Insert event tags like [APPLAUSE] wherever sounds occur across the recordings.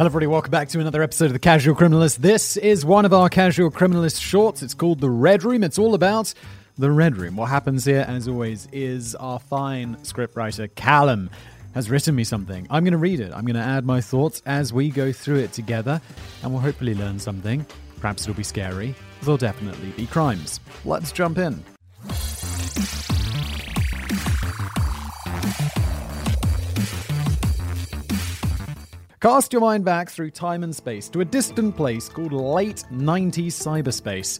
Hello, everybody. Welcome back to another episode of The Casual Criminalist. This is one of our Casual Criminalist shorts. It's called The Red Room. It's all about the Red Room. What happens here, as always, is our fine scriptwriter, Callum, has written me something. I'm going to read it. I'm going to add my thoughts as we go through it together, and we'll hopefully learn something. Perhaps it'll be scary. There'll definitely be crimes. Let's jump in. Cast your mind back through time and space to a distant place called late 90s cyberspace.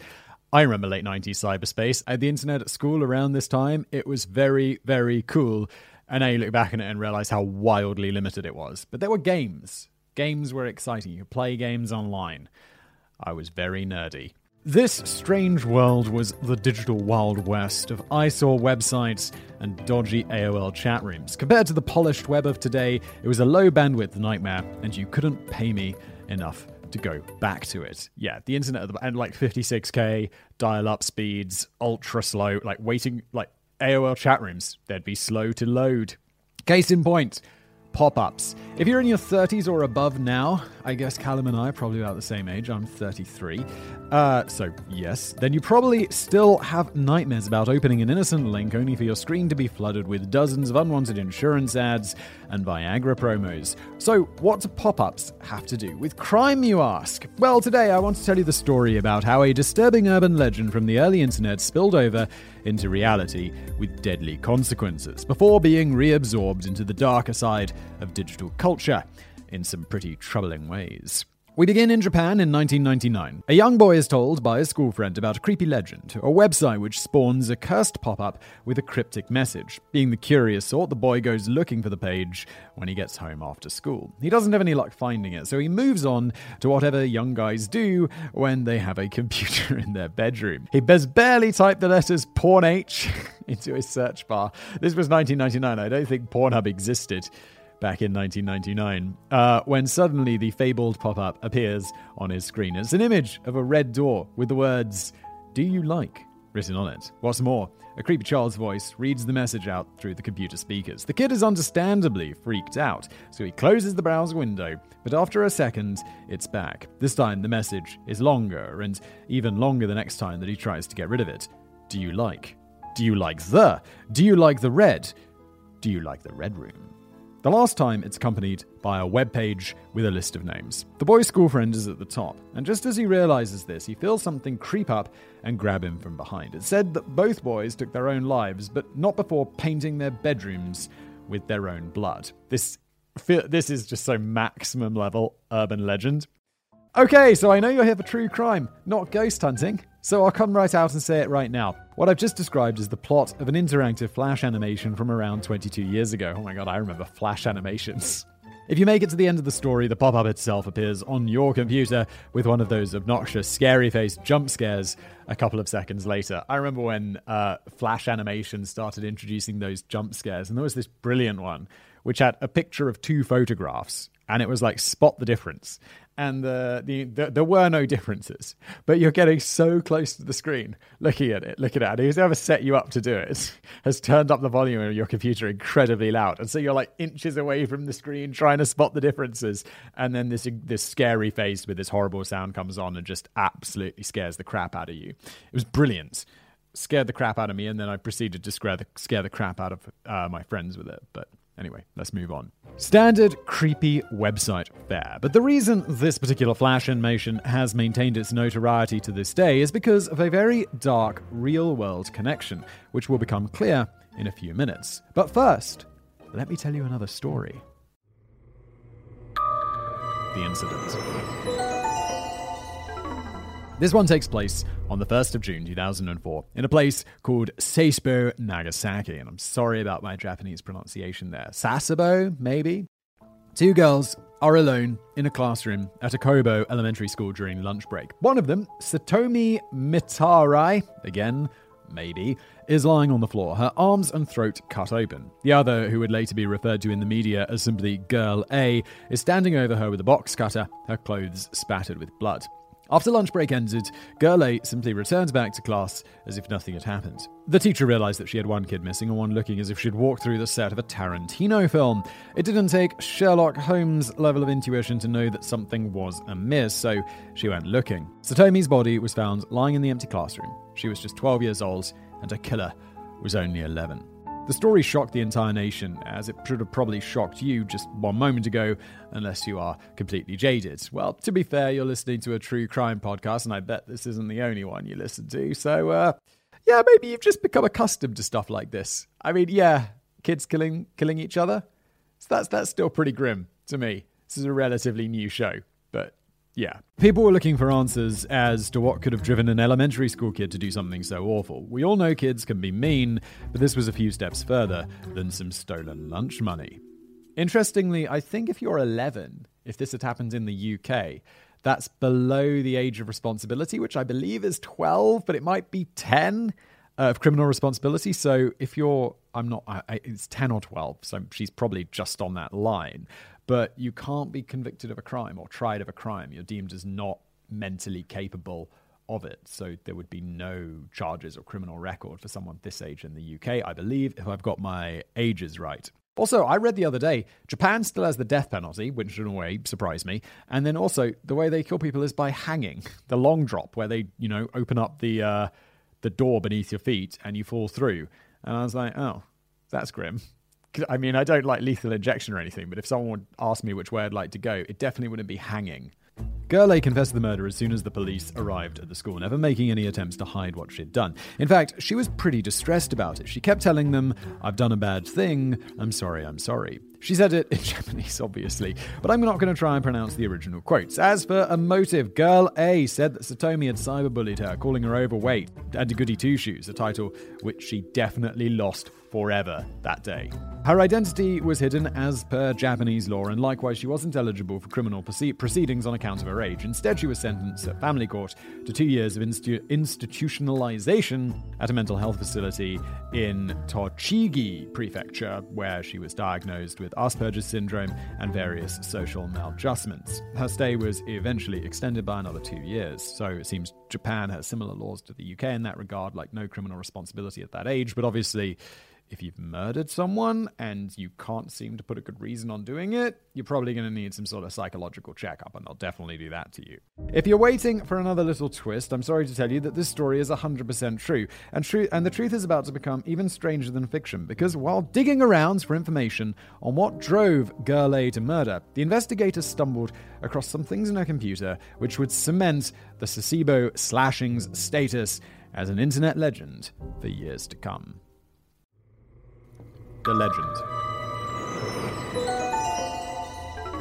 I remember late 90s cyberspace. I had the internet at school around this time. It was very, very cool. And now you look back on it and realize how wildly limited it was. But there were games. Games were exciting. You could play games online. I was very nerdy. This strange world was the digital wild west of eyesore websites and dodgy AOL chat rooms. Compared to the polished web of today, it was a low bandwidth nightmare, and you couldn't pay me enough to go back to it. Yeah, the internet at the, and like 56k dial up speeds, ultra slow, like waiting, like AOL chat rooms, they'd be slow to load. Case in point, pop ups. If you're in your 30s or above now, I guess Callum and I are probably about the same age. I'm 33. Uh, so, yes, then you probably still have nightmares about opening an innocent link only for your screen to be flooded with dozens of unwanted insurance ads and Viagra promos. So, what do pop ups have to do with crime, you ask? Well, today I want to tell you the story about how a disturbing urban legend from the early internet spilled over into reality with deadly consequences before being reabsorbed into the darker side of digital culture in some pretty troubling ways. We begin in Japan in 1999. A young boy is told by a school friend about a creepy legend, a website which spawns a cursed pop up with a cryptic message. Being the curious sort, the boy goes looking for the page when he gets home after school. He doesn't have any luck finding it, so he moves on to whatever young guys do when they have a [LAUGHS] computer in their bedroom. He has barely typed the letters porn H [LAUGHS] into his search bar. This was 1999. I don't think Pornhub existed back in 1999, uh, when suddenly the fabled pop up appears on his screen. It's an image of a red door with the words, Do you like? written on it. What's more, a creepy child's voice reads the message out through the computer speakers. The kid is understandably freaked out, so he closes the browser window, but after a second, it's back. This time, the message is longer, and even longer the next time that he tries to get rid of it. Do you like? Do you like the? Do you like the red? Do you like the red room? The last time, it's accompanied by a web page with a list of names. The boy's school friend is at the top, and just as he realizes this, he feels something creep up and grab him from behind. It said that both boys took their own lives, but not before painting their bedrooms with their own blood. This this is just so maximum level urban legend. Okay, so I know you're here for true crime, not ghost hunting. So I'll come right out and say it right now. What I've just described is the plot of an interactive Flash animation from around 22 years ago. Oh my god, I remember Flash animations. If you make it to the end of the story, the pop up itself appears on your computer with one of those obnoxious, scary faced jump scares a couple of seconds later. I remember when uh, Flash animation started introducing those jump scares, and there was this brilliant one which had a picture of two photographs and it was like spot the difference and the, the, the, there were no differences but you're getting so close to the screen. Looking at it looking at it whoever set you up to do it [LAUGHS] has turned up the volume of your computer incredibly loud. And so you're like inches away from the screen trying to spot the differences. And then this this scary face with this horrible sound comes on and just absolutely scares the crap out of you. It was brilliant. Scared the crap out of me and then i proceeded to scare the, scare the crap out of uh, my friends with it. But Anyway, let's move on. Standard creepy website fare. But the reason this particular Flash animation has maintained its notoriety to this day is because of a very dark real world connection, which will become clear in a few minutes. But first, let me tell you another story. The incident. This one takes place on the 1st of June 2004 in a place called Sasebo, Nagasaki. And I'm sorry about my Japanese pronunciation there. Sasebo, maybe? Two girls are alone in a classroom at a Kobo elementary school during lunch break. One of them, Satomi Mitarai, again, maybe, is lying on the floor, her arms and throat cut open. The other, who would later be referred to in the media as simply Girl A, is standing over her with a box cutter, her clothes spattered with blood. After lunch break ended, girl simply returned back to class as if nothing had happened. The teacher realized that she had one kid missing and one looking as if she'd walked through the set of a Tarantino film. It didn't take Sherlock Holmes' level of intuition to know that something was amiss, so she went looking. Satomi's body was found lying in the empty classroom. She was just 12 years old, and her killer was only 11. The story shocked the entire nation, as it should have probably shocked you just one moment ago, unless you are completely jaded. Well, to be fair, you're listening to a true crime podcast, and I bet this isn't the only one you listen to. So, uh, yeah, maybe you've just become accustomed to stuff like this. I mean, yeah, kids killing killing each other. So that's that's still pretty grim to me. This is a relatively new show, yeah. People were looking for answers as to what could have driven an elementary school kid to do something so awful. We all know kids can be mean, but this was a few steps further than some stolen lunch money. Interestingly, I think if you're 11, if this had happened in the UK, that's below the age of responsibility, which I believe is 12, but it might be 10 uh, of criminal responsibility. So if you're, I'm not, it's 10 or 12, so she's probably just on that line but you can't be convicted of a crime or tried of a crime. You're deemed as not mentally capable of it. So there would be no charges or criminal record for someone this age in the UK, I believe, if I've got my ages right. Also, I read the other day, Japan still has the death penalty, which in a way surprised me. And then also, the way they kill people is by hanging, [LAUGHS] the long drop, where they, you know, open up the uh, the door beneath your feet and you fall through. And I was like, oh, that's grim. I mean, I don't like lethal injection or anything, but if someone would ask me which way I'd like to go, it definitely wouldn't be hanging. Girl A confessed the murder as soon as the police arrived at the school, never making any attempts to hide what she'd done. In fact, she was pretty distressed about it. She kept telling them, I've done a bad thing, I'm sorry, I'm sorry. She said it [LAUGHS] in Japanese, obviously, but I'm not going to try and pronounce the original quotes. As for a motive, Girl A said that Satomi had cyberbullied her, calling her overweight and a goody two shoes, a title which she definitely lost forever that day. Her identity was hidden as per Japanese law, and likewise, she wasn't eligible for criminal proceedings on account of her age. Instead, she was sentenced at family court to two years of institu- institutionalization at a mental health facility in Tochigi Prefecture, where she was diagnosed with Asperger's syndrome and various social maladjustments. Her stay was eventually extended by another two years, so it seems Japan has similar laws to the UK in that regard, like no criminal responsibility at that age, but obviously if you've murdered someone and you can't seem to put a good reason on doing it, you're probably going to need some sort of psychological checkup, and they'll definitely do that to you. If you're waiting for another little twist, I'm sorry to tell you that this story is 100% true, and and the truth is about to become even stranger than fiction. Because while digging around for information on what drove Girl A to murder, the investigators stumbled across some things in her computer which would cement the Sasebo slashing's status as an internet legend for years to come the legend.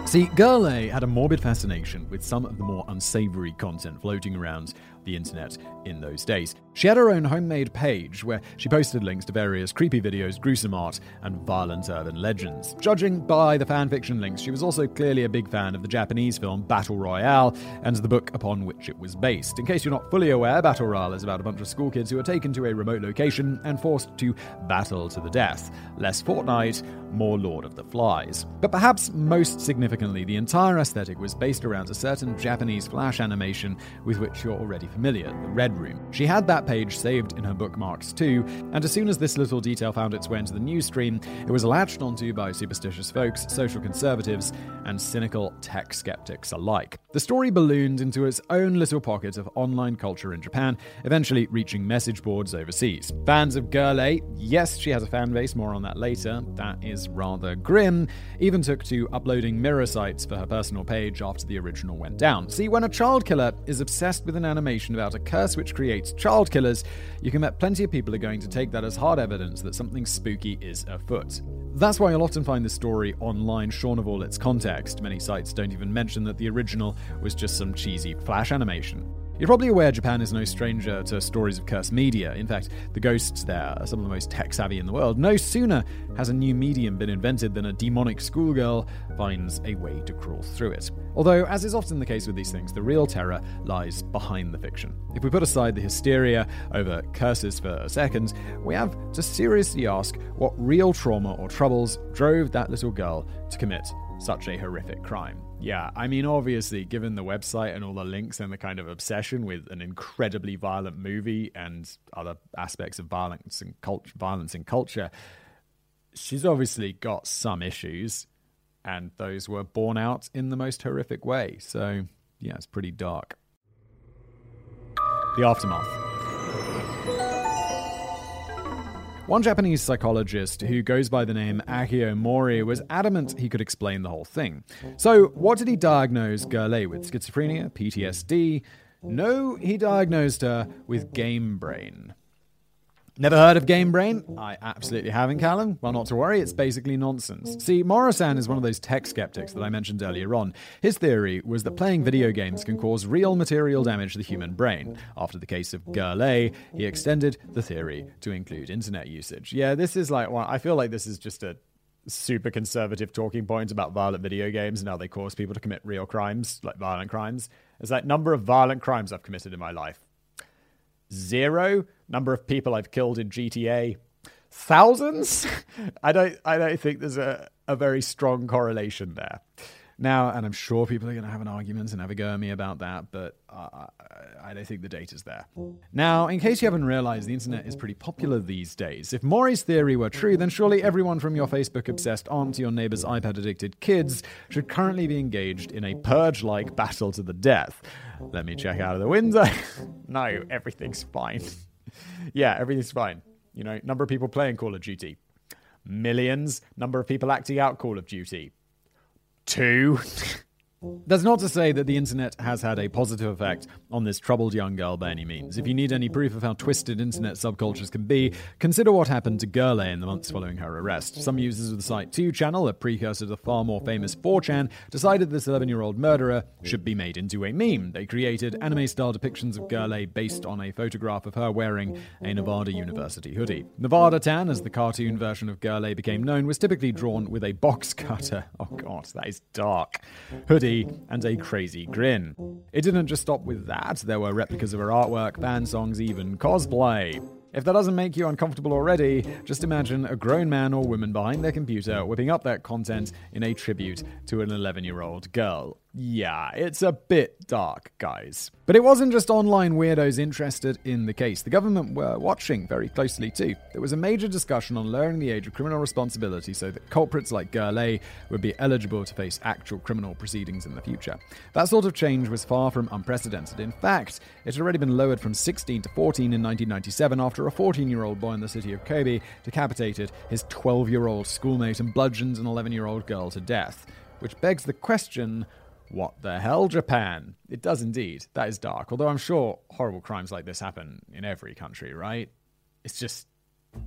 See, Girl A had a morbid fascination with some of the more unsavory content floating around the internet in those days. She had her own homemade page where she posted links to various creepy videos, gruesome art, and violent urban legends. Judging by the fanfiction links, she was also clearly a big fan of the Japanese film Battle Royale and the book upon which it was based. In case you're not fully aware, Battle Royale is about a bunch of school kids who are taken to a remote location and forced to battle to the death. Less Fortnite, more Lord of the Flies. But perhaps most significantly, the entire aesthetic was based around a certain Japanese flash animation with which you're already familiar, the Red Room. She had that page saved in her bookmarks too, and as soon as this little detail found its way into the news stream, it was latched onto by superstitious folks, social conservatives, and cynical tech skeptics alike. The story ballooned into its own little pocket of online culture in Japan, eventually reaching message boards overseas. Fans of Girl A, yes, she has a fan base, more on that later, that is rather grim, even took to uploading mirror sites for her personal page after the original went down. See, when a child killer is obsessed with an animation about a curse which creates child killers, you can bet plenty of people are going to take that as hard evidence that something spooky is afoot. That's why you'll often find the story online shorn of all its context. Many sites don't even mention that the original was just some cheesy flash animation. You're probably aware Japan is no stranger to stories of cursed media. In fact, the ghosts there are some of the most tech savvy in the world. No sooner has a new medium been invented than a demonic schoolgirl finds a way to crawl through it. Although, as is often the case with these things, the real terror lies behind the fiction. If we put aside the hysteria over curses for a second, we have to seriously ask what real trauma or troubles drove that little girl to commit such a horrific crime. Yeah, I mean, obviously, given the website and all the links and the kind of obsession with an incredibly violent movie and other aspects of violence and culture, violence in culture, she's obviously got some issues, and those were borne out in the most horrific way. So, yeah, it's pretty dark. The aftermath. One Japanese psychologist who goes by the name Akio Mori was adamant he could explain the whole thing. So, what did he diagnose Girl A with? Schizophrenia? PTSD? No, he diagnosed her with game brain. Never heard of Game Brain? I absolutely haven't, Callum. Well, not to worry, it's basically nonsense. See, Mori-san is one of those tech skeptics that I mentioned earlier on. His theory was that playing video games can cause real material damage to the human brain. After the case of Girl A, he extended the theory to include internet usage. Yeah, this is like, well, I feel like this is just a super conservative talking point about violent video games and how they cause people to commit real crimes, like violent crimes. It's like number of violent crimes I've committed in my life. Zero number of people I've killed in GTA, thousands. [LAUGHS] I don't I don't think there's a, a very strong correlation there. Now, and I'm sure people are going to have an argument and have a go at me about that, but uh, I don't think the data's there. Now, in case you haven't realized, the internet is pretty popular these days. If Mori's theory were true, then surely everyone from your Facebook obsessed aunt to your neighbor's iPad addicted kids should currently be engaged in a purge like battle to the death. Let me check out of the window. [LAUGHS] no, everything's fine yeah, everything's fine. You know, number of people playing Call of Duty. Millions. Number of people acting out Call of Duty. Two. [LAUGHS] That's not to say that the internet has had a positive effect on this troubled young girl by any means. If you need any proof of how twisted internet subcultures can be, consider what happened to Girl A in the months following her arrest. Some users of the site 2channel, a precursor to the far more famous 4chan, decided this 11 year old murderer should be made into a meme. They created anime style depictions of Girl A based on a photograph of her wearing a Nevada University hoodie. Nevada Tan, as the cartoon version of Girl A became known, was typically drawn with a box cutter. [LAUGHS] Oh god, that is dark. Hoodie and a crazy grin. It didn't just stop with that, there were replicas of her artwork, band songs, even cosplay. If that doesn't make you uncomfortable already, just imagine a grown man or woman behind their computer whipping up that content in a tribute to an 11 year old girl. Yeah, it's a bit dark, guys. But it wasn't just online weirdos interested in the case. The government were watching very closely too. There was a major discussion on lowering the age of criminal responsibility so that culprits like Girl A would be eligible to face actual criminal proceedings in the future. That sort of change was far from unprecedented. In fact, it had already been lowered from 16 to 14 in 1997 after a 14 year old boy in the city of Kobe decapitated his 12 year old schoolmate and bludgeoned an 11 year old girl to death. Which begs the question what the hell, Japan? It does indeed. That is dark. Although I'm sure horrible crimes like this happen in every country, right? It's just,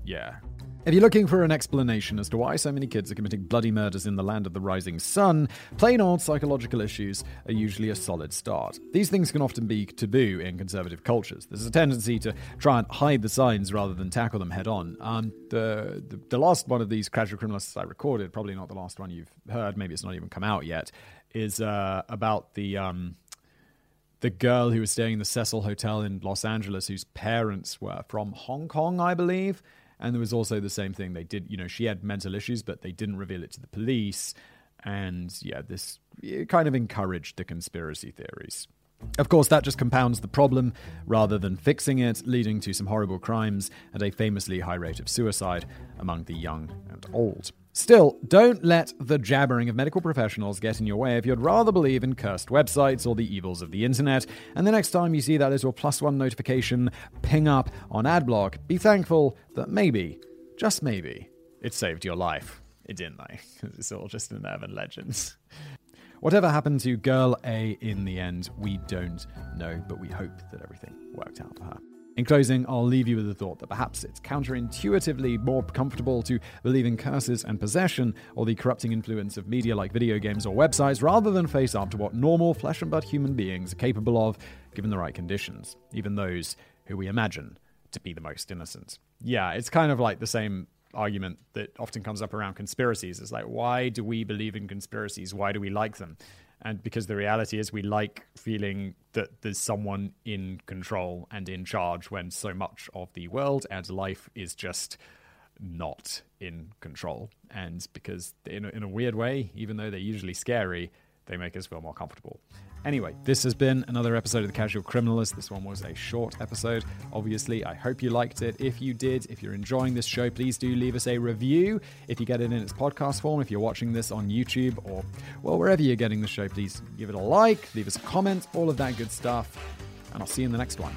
yeah. If you're looking for an explanation as to why so many kids are committing bloody murders in the land of the rising sun, plain old psychological issues are usually a solid start. These things can often be taboo in conservative cultures. There's a tendency to try and hide the signs rather than tackle them head on. Um, the, the, the last one of these casual criminalists I recorded, probably not the last one you've heard, maybe it's not even come out yet, is uh, about the um, the girl who was staying in the Cecil Hotel in Los Angeles, whose parents were from Hong Kong, I believe. And there was also the same thing. They did, you know, she had mental issues, but they didn't reveal it to the police. And yeah, this kind of encouraged the conspiracy theories. Of course, that just compounds the problem rather than fixing it, leading to some horrible crimes and a famously high rate of suicide among the young and old. Still, don't let the jabbering of medical professionals get in your way if you'd rather believe in cursed websites or the evils of the internet. And the next time you see that little plus one notification ping up on Adblock, be thankful that maybe, just maybe, it saved your life. It didn't, though. [LAUGHS] It's all just an urban legend. Whatever happened to Girl A in the end, we don't know, but we hope that everything worked out for her. In closing, I'll leave you with the thought that perhaps it's counterintuitively more comfortable to believe in curses and possession or the corrupting influence of media like video games or websites rather than face up to what normal flesh and blood human beings are capable of given the right conditions, even those who we imagine to be the most innocent. Yeah, it's kind of like the same argument that often comes up around conspiracies. It's like, why do we believe in conspiracies? Why do we like them? And because the reality is we like feeling that there's someone in control and in charge when so much of the world and life is just not in control. And because in a, in a weird way even though they're usually scary they make us feel more comfortable. Anyway, this has been another episode of The Casual Criminalist. This one was a short episode. Obviously, I hope you liked it. If you did, if you're enjoying this show, please do leave us a review. If you get it in its podcast form, if you're watching this on YouTube or, well, wherever you're getting the show, please give it a like, leave us a comment, all of that good stuff. And I'll see you in the next one.